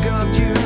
got you.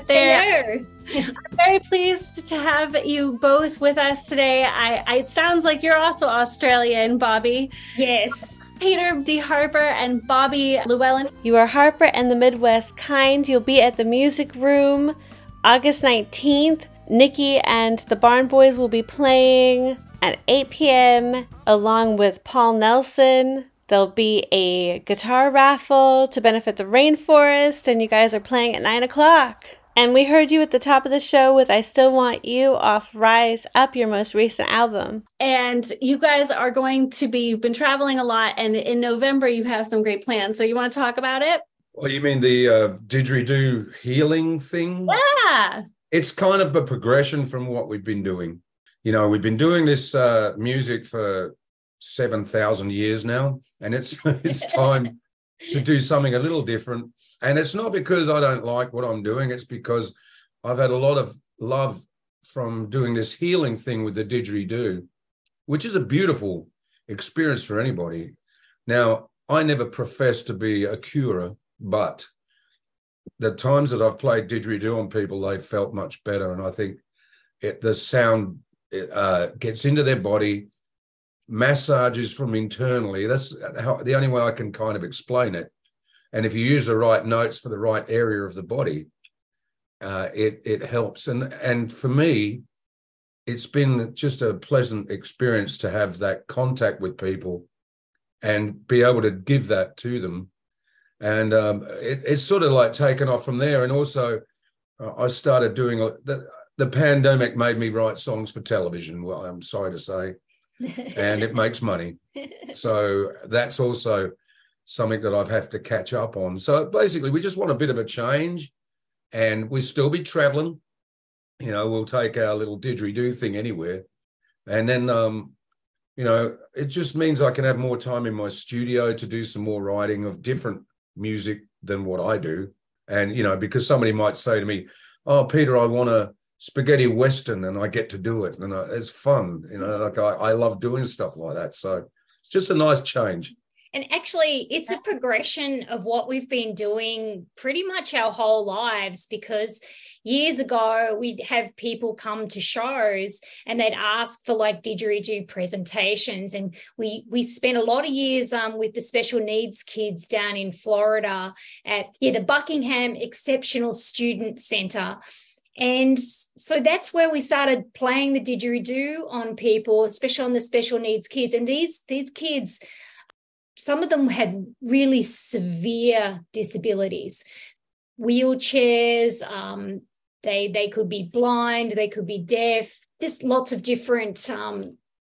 Out there. Hello. I'm very pleased to have you both with us today. I, I it sounds like you're also Australian, Bobby. Yes. Peter D. Harper and Bobby Llewellyn. You are Harper and the Midwest Kind. You'll be at the Music Room August 19th. Nikki and the Barn Boys will be playing at 8 p.m. along with Paul Nelson. There'll be a guitar raffle to benefit the rainforest, and you guys are playing at 9 o'clock. And we heard you at the top of the show with I Still Want You off Rise Up, your most recent album. And you guys are going to be, you've been traveling a lot, and in November you have some great plans. So you want to talk about it? Well, you mean the uh, didgeridoo healing thing? Yeah. It's kind of a progression from what we've been doing. You know, we've been doing this uh, music for seven thousand years now, and it's it's time to do something a little different. And it's not because I don't like what I'm doing; it's because I've had a lot of love from doing this healing thing with the didgeridoo, which is a beautiful experience for anybody. Now, I never professed to be a curer, but the times that I've played didgeridoo on people, they've felt much better. And I think it, the sound it, uh, gets into their body, massages from internally. That's how, the only way I can kind of explain it. And if you use the right notes for the right area of the body, uh, it it helps. And and for me, it's been just a pleasant experience to have that contact with people and be able to give that to them and um, it, it's sort of like taken off from there. And also, uh, I started doing the, the pandemic made me write songs for television. Well, I'm sorry to say, and it makes money. So that's also something that I've have to catch up on. So basically, we just want a bit of a change, and we still be traveling. You know, we'll take our little didgeridoo thing anywhere, and then um, you know, it just means I can have more time in my studio to do some more writing of different music than what I do. And, you know, because somebody might say to me, Oh, Peter, I want a spaghetti Western and I get to do it. And I, it's fun. You know, like I, I love doing stuff like that. So it's just a nice change. And actually, it's a progression of what we've been doing pretty much our whole lives because years ago, we'd have people come to shows and they'd ask for like didgeridoo presentations. And we we spent a lot of years um, with the special needs kids down in Florida at yeah, the Buckingham Exceptional Student Center. And so that's where we started playing the didgeridoo on people, especially on the special needs kids. And these these kids, some of them had really severe disabilities, wheelchairs, um, they they could be blind they could be deaf just lots of different um,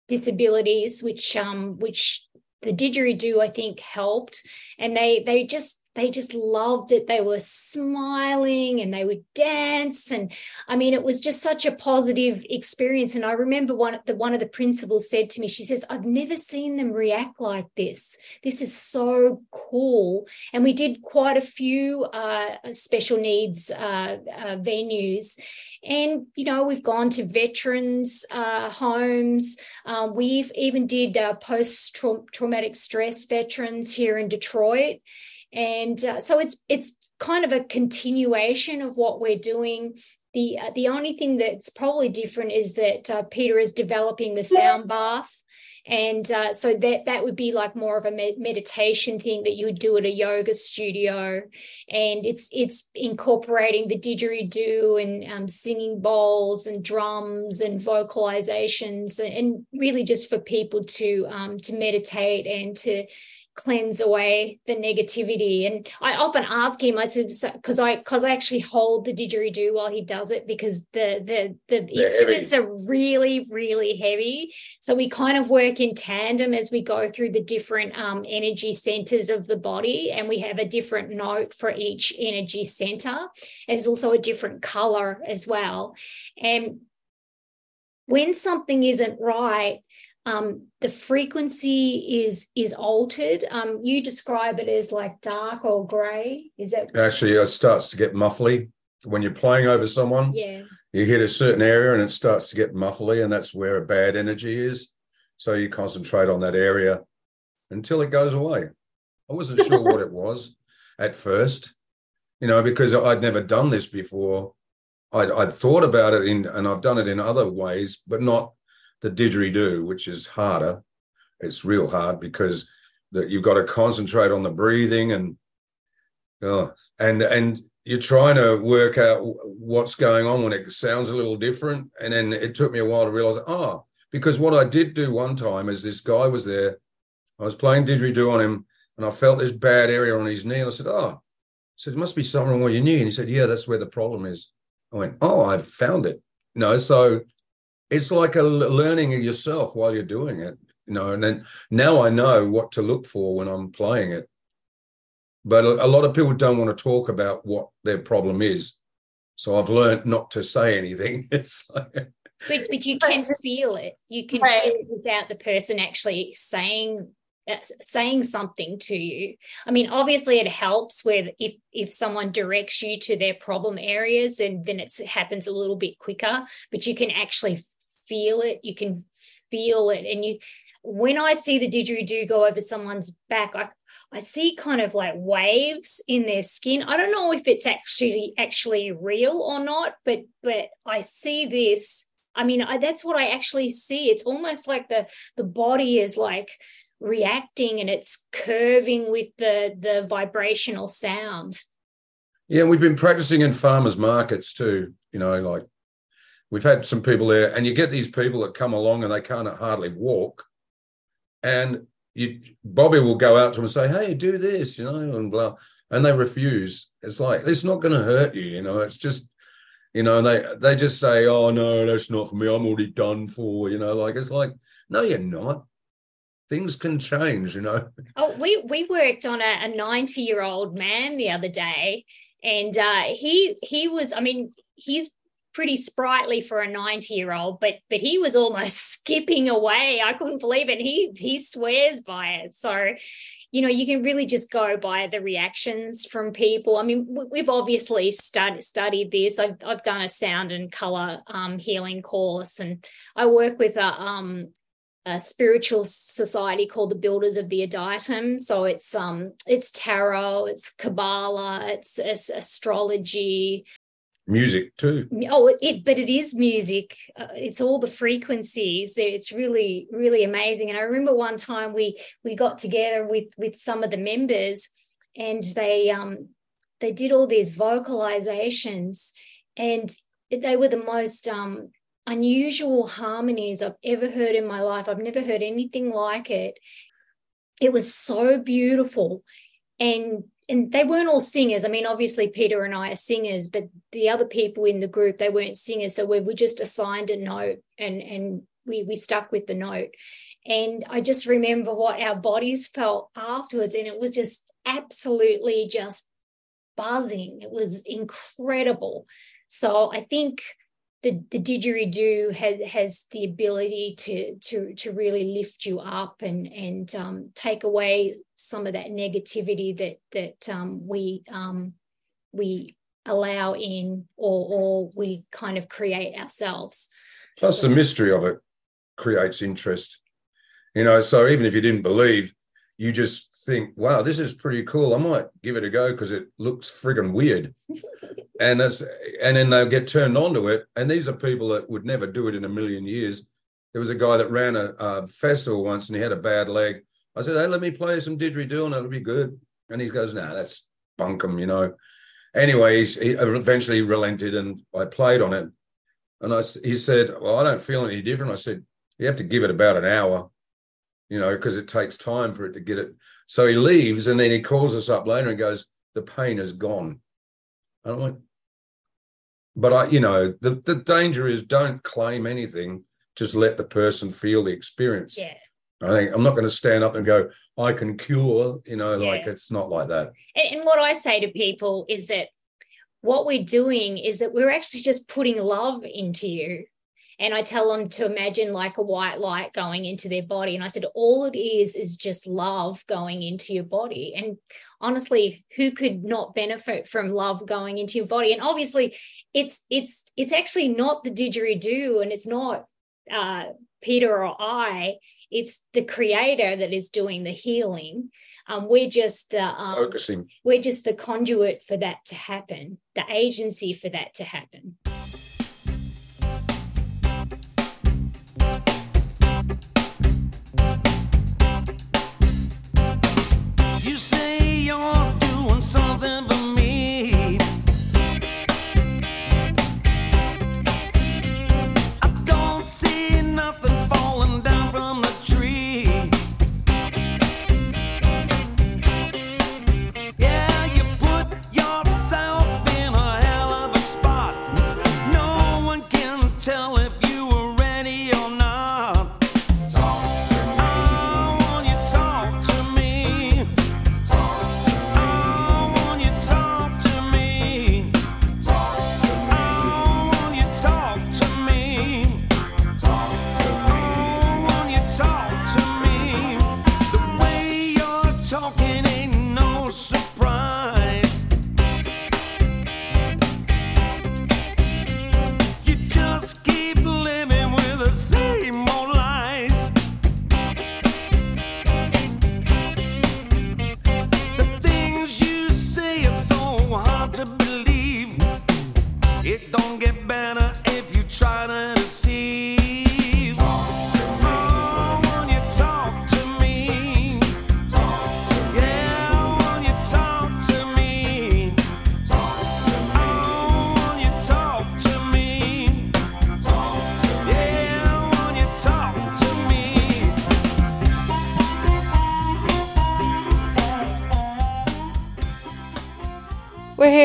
disabilities which um, which the didgeridoo i think helped and they they just they just loved it. They were smiling and they would dance. And I mean, it was just such a positive experience. And I remember one, the, one of the principals said to me, she says, I've never seen them react like this. This is so cool. And we did quite a few uh, special needs uh, uh, venues. And, you know, we've gone to veterans uh, homes. Um, we've even did uh, post-traumatic stress veterans here in Detroit and uh, so it's it's kind of a continuation of what we're doing. The uh, the only thing that's probably different is that uh, peter is developing the sound bath. And uh, so that that would be like more of a med- meditation thing that you would do at a yoga studio. And it's it's incorporating the didgeridoo and um, singing bowls and drums and vocalizations and, and really just for people to um, to meditate and to cleanse away the negativity. And I often ask him, I said, because I because I actually hold the didgeridoo while he does it because the the the They're instruments heavy. are really really heavy. So we kind of work in tandem as we go through the different um, energy centers of the body, and we have a different note for each energy center. And there's also a different color as well. And when something isn't right, um, the frequency is is altered. Um, you describe it as like dark or grey. Is it actually it starts to get muffly when you're playing over someone? Yeah. You hit a certain area and it starts to get muffly, and that's where a bad energy is. So you concentrate on that area until it goes away. I wasn't sure what it was at first, you know, because I'd never done this before. I'd, I'd thought about it in, and I've done it in other ways, but not the didgeridoo, which is harder. It's real hard because that you've got to concentrate on the breathing and oh, and and you're trying to work out what's going on when it sounds a little different. And then it took me a while to realize, oh, because what I did do one time is this guy was there. I was playing didgeridoo on him, and I felt this bad area on his knee. And I said, ah, oh, I said, there must be something wrong with your knee. And he said, yeah, that's where the problem is. I went, oh, I've found it. No, so it's like a learning of yourself while you're doing it you know and then now i know what to look for when i'm playing it. But a, lot of people don't want to talk about what their problem is. So i've learned not to say anything. But, but you can feel it. You can right. feel it without the person actually saying uh, saying something to you. I mean obviously it helps with if if someone directs you to their problem areas and then it happens a little bit quicker. But you can actually feel it. You can feel it. And you, when I see the didgeridoo go over someone's back, I, I see kind of like waves in their skin. I don't know if it's actually actually real or not, but but I see this. I mean, I, that's what I actually see. It's almost like the the body is like reacting and it's curving with the the vibrational sound. Yeah, we've been practicing in farmers markets too. You know, like we've had some people there, and you get these people that come along and they can't hardly walk, and you Bobby will go out to them and say, "Hey, do this," you know, and blah, and they refuse. It's like it's not going to hurt you, you know. It's just, you know, they they just say, "Oh no, that's not for me. I'm already done for," you know. Like it's like, no, you're not. Things can change, you know. Oh, we we worked on a 90 year old man the other day, and uh, he he was, I mean, he's pretty sprightly for a 90 year old but but he was almost skipping away. I couldn't believe it. He he swears by it. So you know you can really just go by the reactions from people. I mean we've obviously stud, studied this. I've, I've done a sound and color um, healing course and i work with a um, a spiritual society called the Builders of the Adytum. So it's um it's tarot, it's Kabbalah, it's, it's astrology, music too. Oh, it but it is music. Uh, it's all the frequencies. It's really really amazing. And I remember one time we we got together with with some of the members, and they um they did all these vocalizations, and they were the most um unusual harmonies I've ever heard in my life. I've never heard anything like it. It was so beautiful. And and they weren't all singers. I mean, obviously Peter and I are singers, but the other people in the group they weren't singers, so we were just assigned a note and and we we stuck with the note. And I just remember what our bodies felt afterwards, and it was just absolutely just buzzing. It was incredible. So I think the, the didgeridoo has, has the ability to, to, to really lift you up and, and um, take away some of that negativity that, that um, we, um, we allow in or, or we kind of create ourselves. Plus, So- the mystery of it creates interest. You know, so even if you didn't believe, you just think, wow, this is pretty cool. I might give it a go because it looks friggin' weird. and that's and then they'll get turned on to it. And these are people that would never do it in a million years. There was a guy that ran a, a festival once and he had a bad leg. I said, Hey, let me play some didgeridoo and it'll be good. And he goes, Nah, that's bunkum, you know. Anyway, he's, he eventually relented and I played on it. And I, he said, Well, I don't feel any different. I said, You have to give it about an hour, you know, because it takes time for it to get it. So he leaves and then he calls us up later and goes, The pain is gone. And I went, But I, you know, the, the danger is don't claim anything, just let the person feel the experience. Yeah. I think I'm not going to stand up and go, I can cure, you know, like it's not like that. And, and what I say to people is that what we're doing is that we're actually just putting love into you. And I tell them to imagine like a white light going into their body. And I said, all it is is just love going into your body. And honestly, who could not benefit from love going into your body? And obviously, it's it's it's actually not the didgeridoo, and it's not uh, Peter or I. It's the creator that is doing the healing. Um, we're just the um, Focusing. we're just the conduit for that to happen, the agency for that to happen.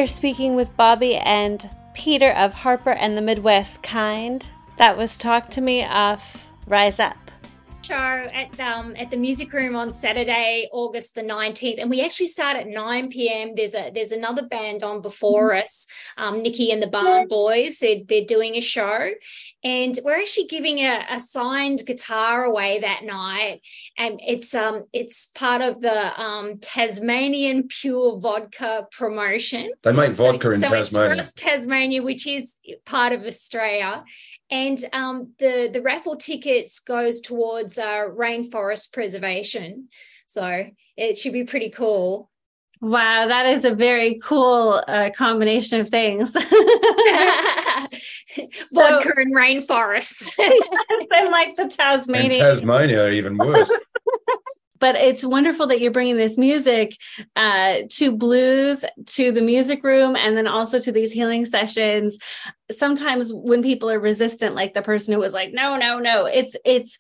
We're speaking with Bobby and Peter of Harper and the Midwest Kind. That was Talk to Me off Rise Up. Show at um at the music room on Saturday, August the 19th. And we actually start at 9 p.m. There's a there's another band on before us, um, Nikki and the Barn Boys. They're, they're doing a show. And we're actually giving a, a signed guitar away that night. And it's um it's part of the um Tasmanian pure vodka promotion. They make vodka in so Tasmania. Tasmania, which is part of Australia, and um, the the raffle tickets goes towards uh, rainforest preservation. So it should be pretty cool. Wow, that is a very cool uh, combination of things. Vodka and rainforest. I like the And Tasmanian. Tasmania, even worse. but it's wonderful that you're bringing this music uh, to blues to the music room and then also to these healing sessions. Sometimes when people are resistant like the person who was like no no no it's it's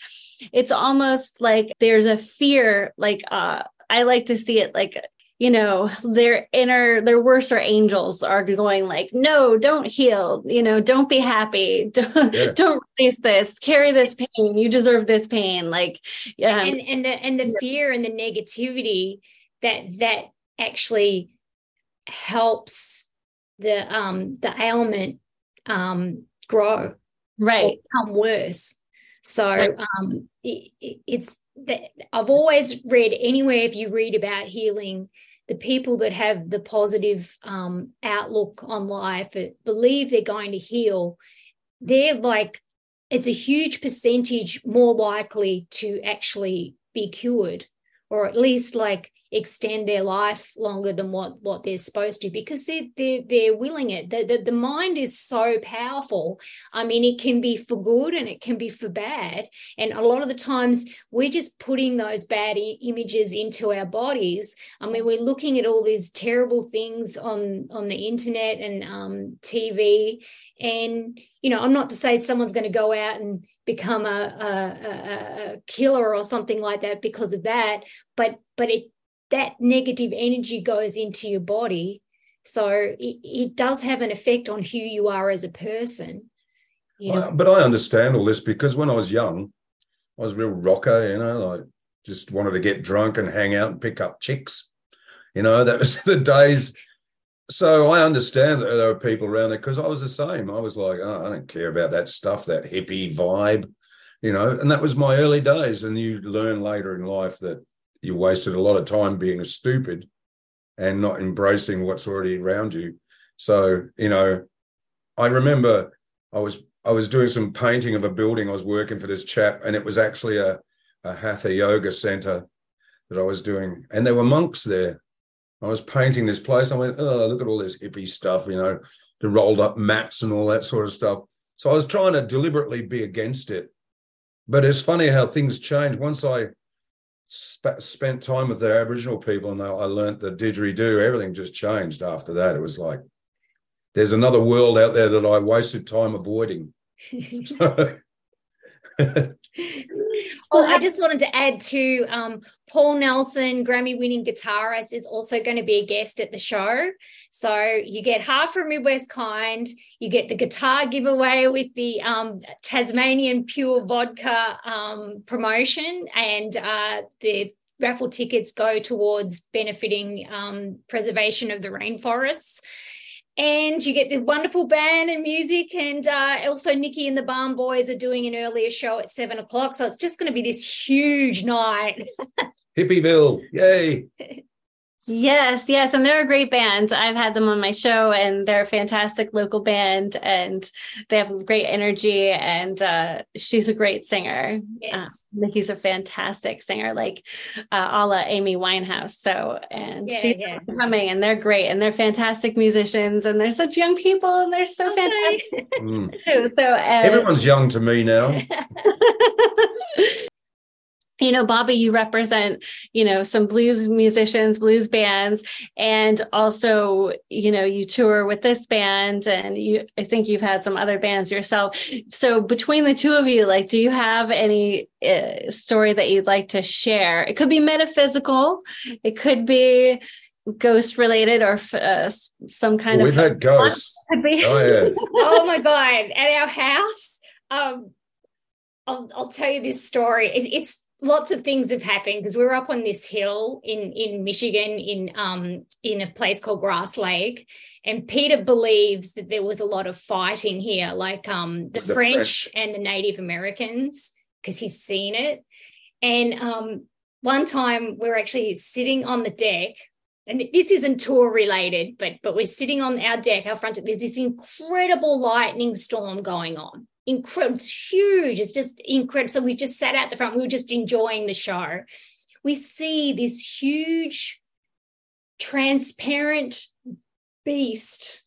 it's almost like there's a fear like uh i like to see it like you know their inner their worser angels are going like no don't heal you know don't be happy don't, yeah. don't release this carry this pain you deserve this pain like um, and and the, and the fear and the negativity that that actually helps the um the ailment um grow right. become worse. So um it, it's that I've always read anywhere if you read about healing the people that have the positive um, outlook on life that believe they're going to heal they're like it's a huge percentage more likely to actually be cured or at least like extend their life longer than what what they're supposed to because they're they're, they're willing it. The, the, the mind is so powerful. I mean it can be for good and it can be for bad. And a lot of the times we're just putting those bad I- images into our bodies. I mean we're looking at all these terrible things on on the internet and um, tv and you know i'm not to say someone's going to go out and become a, a, a, killer or something like that because of that but but it that negative energy goes into your body. So it, it does have an effect on who you are as a person. You know? But I understand all this because when I was young, I was real rocker, you know, like just wanted to get drunk and hang out and pick up chicks. You know, that was the days. So I understand that there are people around there because I was the same. I was like, oh, I don't care about that stuff, that hippie vibe, you know, and that was my early days. And you learn later in life that you wasted a lot of time being stupid and not embracing what's already around you. So, you know, I remember I was I was doing some painting of a building. I was working for this chap, and it was actually a, a hatha yoga center that I was doing. And there were monks there. I was painting this place. I went, oh, look at all this hippie stuff, you know, the rolled up mats and all that sort of stuff. So I was trying to deliberately be against it. But it's funny how things change. Once I sp- spent time with the Aboriginal people and I learned the didgeridoo. Everything just changed after that. It was like there's another world out there that I wasted time avoiding. well, I just wanted to add to um, Paul Nelson, Grammy winning guitarist, is also going to be a guest at the show. So you get half from Midwest Kind, you get the guitar giveaway with the um, Tasmanian Pure Vodka um, promotion, and uh, the raffle tickets go towards benefiting um, preservation of the rainforests and you get the wonderful band and music and uh, also nikki and the barn boys are doing an earlier show at seven o'clock so it's just going to be this huge night. Hippieville yay Yes, yes, and they're a great band. I've had them on my show, and they're a fantastic local band, and they have great energy. And uh, she's a great singer. Yes, uh, Nikki's a fantastic singer, like uh, a la Amy Winehouse. So, and yeah, she's yeah. coming, and they're great, and they're fantastic musicians, and they're such young people, and they're so okay. fantastic mm. So uh, everyone's young to me now. you know bobby you represent you know some blues musicians blues bands and also you know you tour with this band and you i think you've had some other bands yourself. So between the two of you like do you have any uh, story that you'd like to share? It could be metaphysical. It could be ghost related or uh, some kind well, of we've had ghosts. Oh, yeah. oh my god. At our house um I'll, I'll tell you this story. It, it's lots of things have happened because we were up on this hill in in Michigan in um in a place called Grass Lake and Peter believes that there was a lot of fighting here like um the, the French, French, and the Native Americans because he's seen it. And um one time we're actually sitting on the deck and this isn't tour related but but we're sitting on our deck our front there's this incredible lightning storm going on incredible. It's huge. It's just incredible. So we just sat out the front. We were just enjoying the show. We see this huge, transparent beast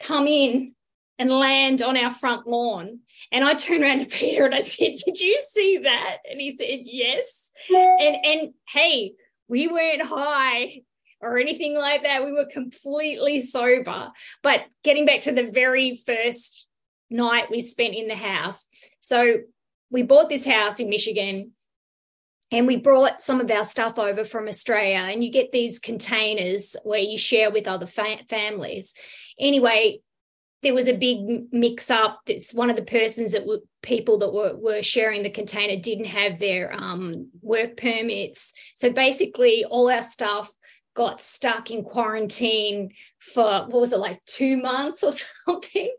come in and land on our front lawn. And I turned around to Peter and I said, Did you see that? And he said, Yes. And and hey, we weren't high or anything like that. We were completely sober. But getting back to the very first night we spent in the house. So we bought this house in Michigan and we brought some of our stuff over from Australia, and you get these containers where you share with other fa- families. Anyway, there was a big mix up. It's one of the persons that were people that were, were sharing the container didn't have their um, work permits. So basically, all our stuff got stuck in quarantine for what was it like two months or something?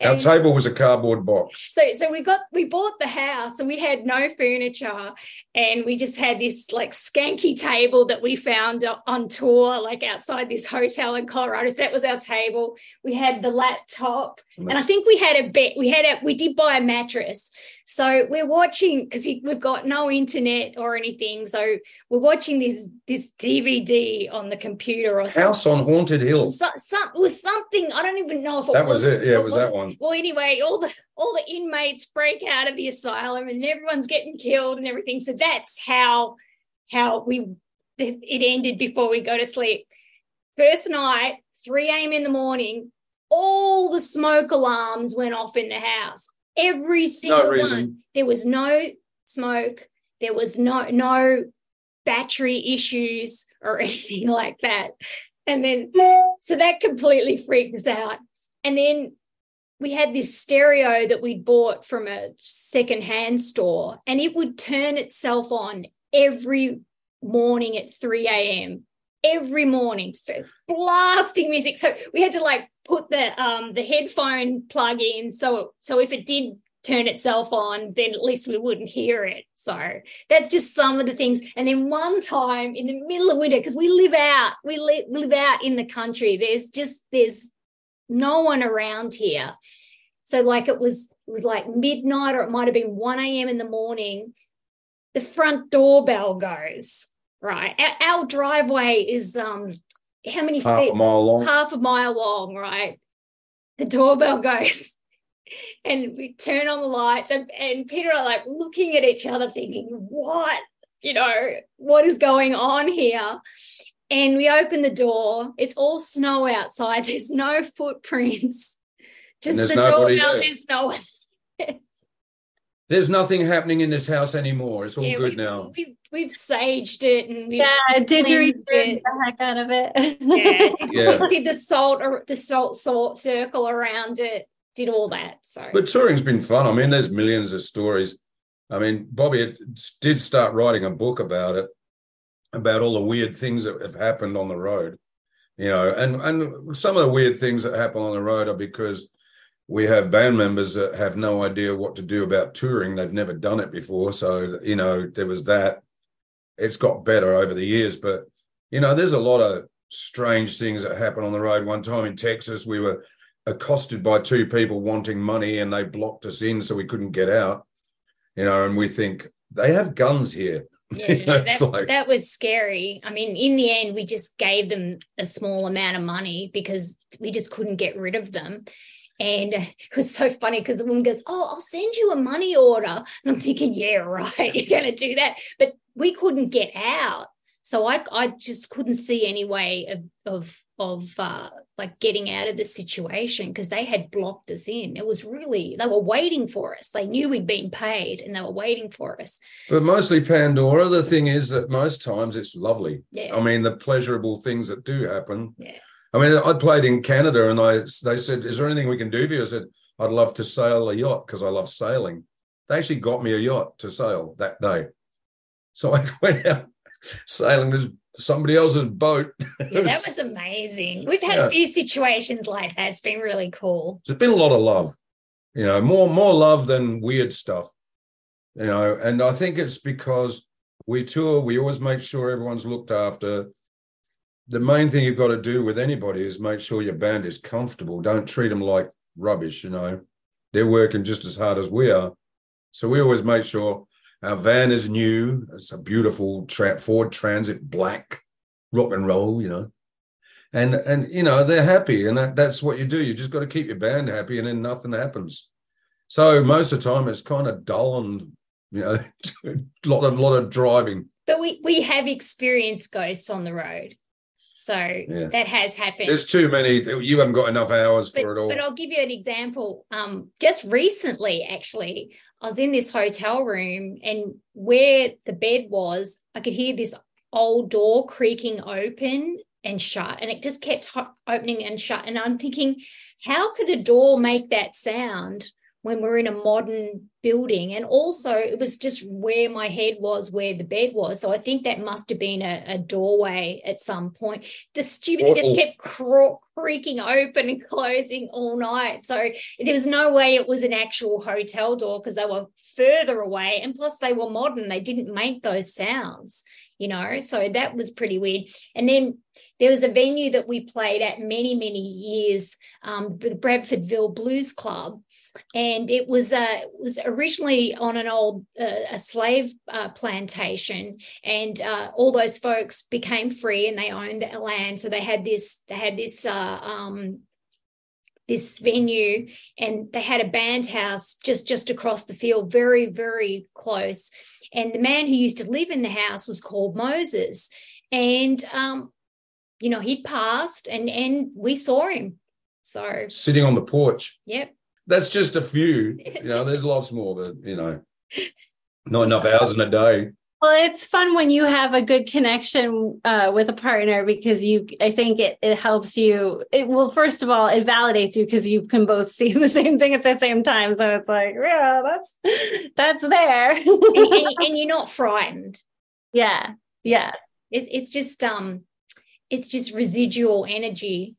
Our table was a cardboard box. so so we got we bought the house and we had no furniture and we just had this like skanky table that we found on tour like outside this hotel in colorado. So that was our table. We had the laptop and i think we had a bed we had a we did buy a mattress. So we're watching because we've got no internet or anything. So we're watching this this dvd on the computer or something House on Haunted Hill. so, some was something I don't even know if it That was it. Yeah, it was that one. Well, anyway, all the all the inmates break out of the asylum and everyone's getting killed and everything. So that's how how we it ended before we go to sleep. First night, 3 a.m. in the morning, all the smoke alarms went off in the house. Every single reason. one. There was no smoke. There was no no battery issues or anything like that. And then, so that completely freaked us out. And then we had this stereo that we'd bought from a secondhand store, and it would turn itself on every morning at 3 a.m. Every morning, f- blasting music. So we had to like put the um the headphone plug in. So so if it did turn itself on, then at least we wouldn't hear it. So that's just some of the things. And then one time in the middle of winter, because we live out, we li- live out in the country. There's just there's no one around here. So like it was it was like midnight or it might have been 1 a.m. in the morning. The front doorbell goes. Right. Our, our driveway is um how many Half feet? a mile long. half a mile long, right? The doorbell goes and we turn on the lights and, and Peter are like looking at each other thinking, what? You know, what is going on here? And we open the door. It's all snow outside. There's no footprints. Just the doorbell. There's no one. There's nothing happening in this house anymore. It's all Yeah, good we- now. We've, we've saged it and we've Yeah, didgeridoo cleansed it. the heck out of it. yeah, Yeah. did the salt or the salt salt circle around it, did all that. So But touring's been fun. I mean, there's millions of stories. I mean, Bobby did start writing a book about it, about all the weird things that have happened on the road. You know, and and some of the weird things that happen on the road are because we have band members that have no idea what to do about touring. They've never done it before. So, you know, there was that. It's got better over the years, but you know, there's a lot of strange things that happen on the road. One time in Texas, we were accosted by two people wanting money and they blocked us in so we couldn't get out. You know, and we think they have guns here. yeah, that, like- that was scary. I mean, in the end, we just gave them a small amount of money because we just couldn't get rid of them. And it was so funny because the woman goes, Oh, I'll send you a money order. And I'm thinking, Yeah, right, you're going to do that. But we couldn't get out. So I, I just couldn't see any way of, of, of uh, like getting out of the situation because they had blocked us in. It was really, they were waiting for us. They knew we'd been paid and they were waiting for us. But mostly Pandora, the thing is that most times it's lovely. Yeah. I mean, the pleasurable things that do happen. Yeah. I mean, I played in Canada and I they said, Is there anything we can do for you? I said, I'd love to sail a yacht because I love sailing. They actually got me a yacht to sail that day. So I went out sailing this somebody else's boat. Yeah, that was amazing. We've had Yeah. a few situations like that. It's been really cool. there's been a lot of love, you know, more more love than weird stuff, you know. And I think it's because we tour, we always make sure everyone's looked after. The main thing you've got to do with anybody is make sure your band is comfortable. Don't treat them like rubbish, you know. They're working just as hard as we are, so we always make sure our van is new. It's a beautiful tra- Ford Transit black, rock and roll, you know and and you know they're happy and that, that's what you do you just got to keep your band happy and then nothing happens so most of the time it's kind of dull and you know a lot of lot of driving But we we have experienced ghosts on the road. So Yeah. that has happened. there's too many you haven't got enough hours but, for it all but I'll give you an example. Um, just recently, actually, I was in this hotel room, and where the bed was, I could hear this old door creaking open and shut, and it just kept opening and shut. And I'm thinking, how could a door make that sound when we're in a modern building? And also, it was just where my head was, where the bed was. So I think that must have been a, a doorway at some point. The stupid just kept cr- creaking open and closing all night. So there was no way it was an actual hotel door because they were further away. And plus, they were modern, they didn't make those sounds you know so that was pretty weird and then there was a venue that we played at many many years um, the bradfordville blues club and it was uh, was originally on an old uh, a slave uh, plantation, and uh, all those folks became free and they owned the land. So they had this they had this uh, um, this venue, and they had a band house just just across the field, very very close. And the man who used to live in the house was called Moses. And, um, you know, he'd passed and, and we saw him. So sitting on the porch. Yep. That's just a few. You know, there's lots more, but, you know, not enough hours in a day. Well, it's fun when you have a good connection uh, with a partner because you, I think it, it helps you. It well, first of all, it validates you because you can both see the same thing at the same time. So it's like, yeah, that's that's there, and, and, and, you're not frightened. Yeah, yeah. It's it's just um, it's just residual energy.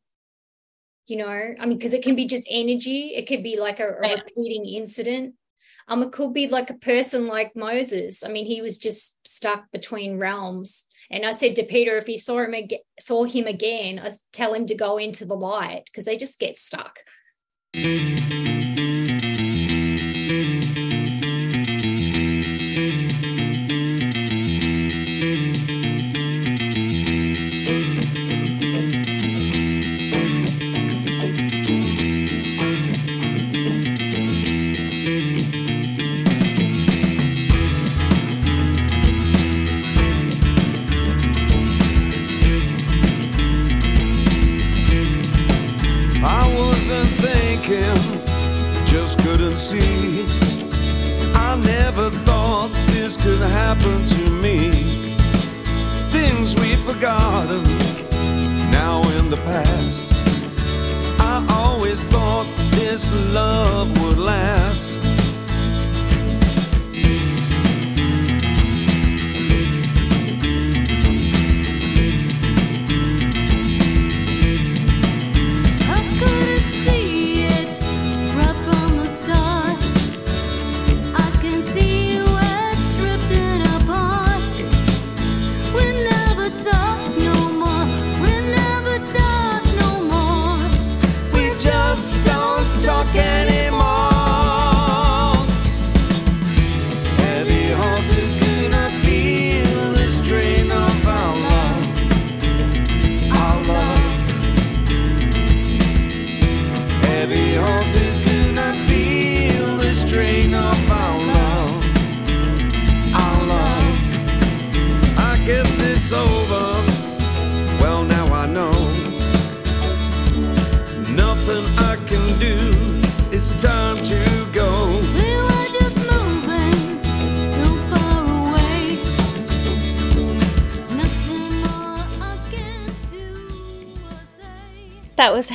You know, I mean, because it can be just energy. It could be like a, a repeating incident um, it could be like a person like Moses. I mean, he was just stuck between realms. And I said to Peter, if he saw him ag- saw him again, I tell him to go into the light because they just get stuck. That was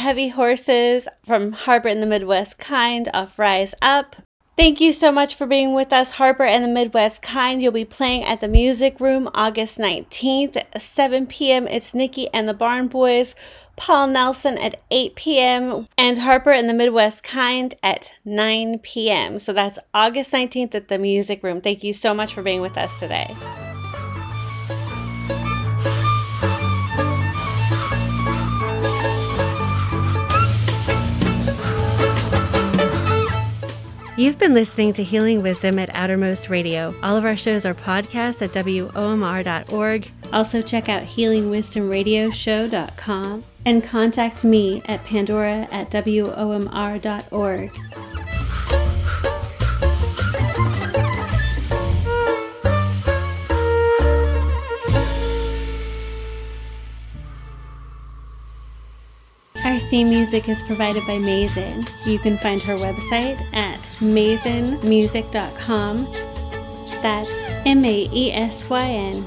Heavy Horses from Harper and the Midwest Kind off Rise Up. Thank you so much for being with us, Harper and the Midwest Kind. You'll be playing at the Music Room August 19th, 7 p.m. It's Nikki and the Barn Boys, Paul Nelson at 8 p.m., and Harper and the Midwest Kind at 9 p.m. So that's August 19th at the Music Room. Thank you so much for being with us today. You've been listening to Healing Wisdom at Outermost Radio. All of our shows are podcasts at WOMR.org. Also, check out healingwisdomradioshow.com and contact me at Pandora at WOMR.org. Our theme music is provided by Maesyn. You can find her website at maesynmusic.com. That's M A E S Y N